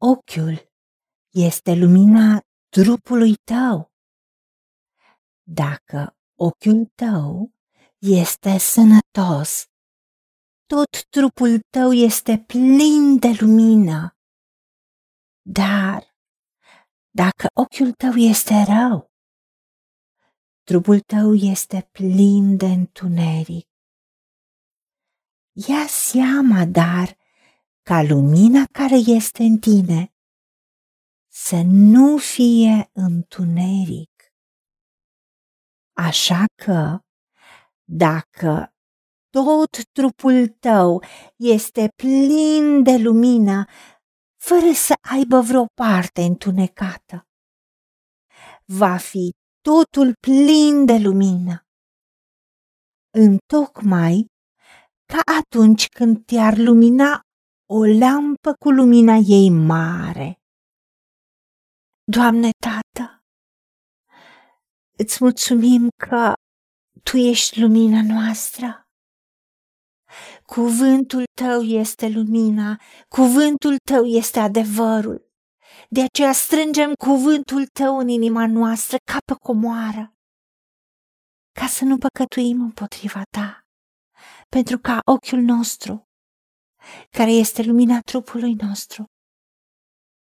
Ochiul este lumina trupului tău. Dacă ochiul tău este sănătos, tot trupul tău este plin de lumină. Dar dacă ochiul tău este rău, trupul tău este plin de întuneric. Ia seama, dar, ca lumina care este în tine să nu fie întuneric. Așa că, dacă tot trupul tău este plin de lumină, fără să aibă vreo parte întunecată, va fi totul plin de lumină. Întocmai ca atunci când te-ar lumina o lampă cu lumina ei mare. Doamne Tată, îți mulțumim că Tu ești lumina noastră. Cuvântul Tău este lumina, cuvântul Tău este adevărul. De aceea strângem cuvântul Tău în inima noastră ca pe comoară, ca să nu păcătuim împotriva Ta, pentru ca ochiul nostru care este lumina trupului nostru,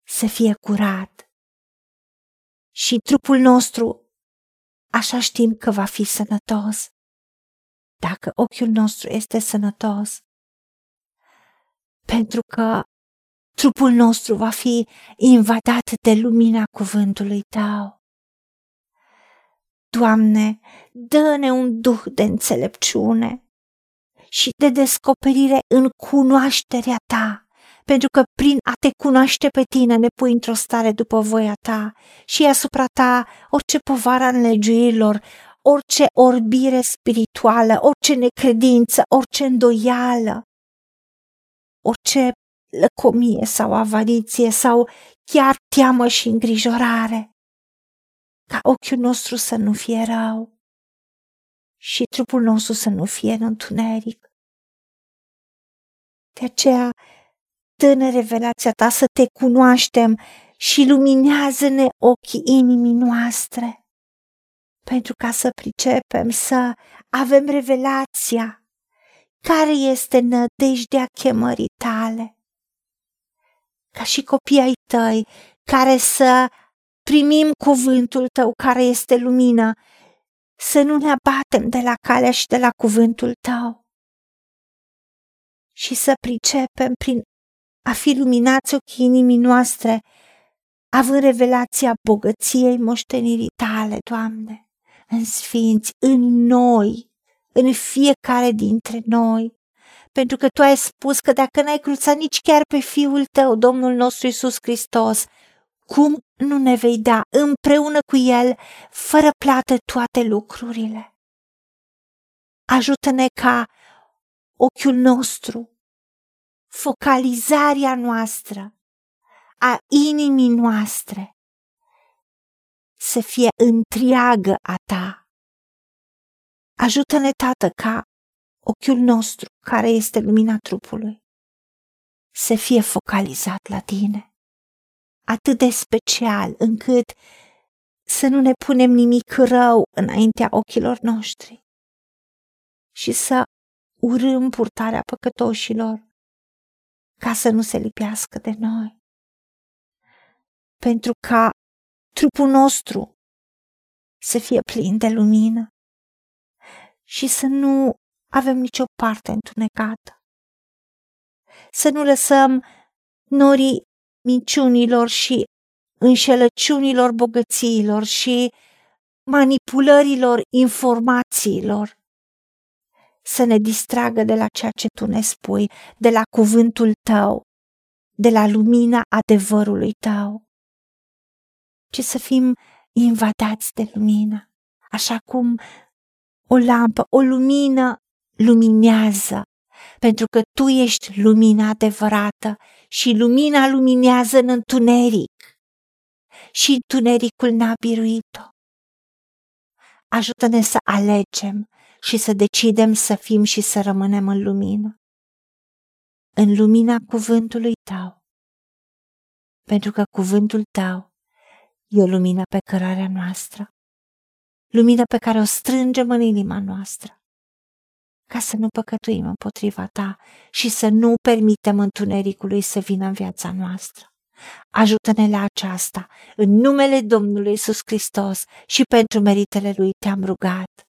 să fie curat. Și trupul nostru, așa știm că va fi sănătos, dacă ochiul nostru este sănătos, pentru că trupul nostru va fi invadat de lumina cuvântului tău. Doamne, dă-ne un duh de înțelepciune și de descoperire în cunoașterea ta, pentru că prin a te cunoaște pe tine ne pui într-o stare după voia ta și asupra ta orice povară în legiuirilor, orice orbire spirituală, orice necredință, orice îndoială, orice lăcomie sau avariție sau chiar teamă și îngrijorare, ca ochiul nostru să nu fie rău și trupul nostru să nu fie în întuneric. De aceea, dă revelația ta să te cunoaștem și luminează-ne ochii inimii noastre, pentru ca să pricepem, să avem revelația care este nădejdea chemării tale. Ca și copiii ai tăi, care să primim cuvântul tău care este lumină să nu ne abatem de la calea și de la cuvântul tău și să pricepem prin a fi luminați ochii inimii noastre, având revelația bogăției moștenirii tale, Doamne, în sfinți, în noi, în fiecare dintre noi. Pentru că Tu ai spus că dacă n-ai cruțat nici chiar pe Fiul Tău, Domnul nostru Isus Hristos, cum nu ne vei da împreună cu El, fără plată, toate lucrurile? Ajută-ne ca ochiul nostru, focalizarea noastră, a inimii noastre, să fie întreagă a Ta. Ajută-ne, Tată, ca ochiul nostru, care este lumina trupului, să fie focalizat la Tine atât de special încât să nu ne punem nimic rău înaintea ochilor noștri și să urâm purtarea păcătoșilor ca să nu se lipească de noi. Pentru ca trupul nostru să fie plin de lumină și să nu avem nicio parte întunecată. Să nu lăsăm norii minciunilor și înșelăciunilor bogățiilor și manipulărilor informațiilor să ne distragă de la ceea ce tu ne spui, de la cuvântul tău, de la lumina adevărului tău, ci să fim invadați de lumină, așa cum o lampă, o lumină luminează pentru că Tu ești lumina adevărată și lumina luminează în întuneric și întunericul n-a biruit-o. Ajută-ne să alegem și să decidem să fim și să rămânem în lumină, în lumina cuvântului Tău, pentru că cuvântul tău e o lumină pe cărarea noastră, lumină pe care o strângem în inima noastră, ca să nu păcătuim împotriva ta și să nu permitem întunericului să vină în viața noastră. Ajută-ne la aceasta, în numele Domnului Isus Hristos și pentru meritele Lui te-am rugat.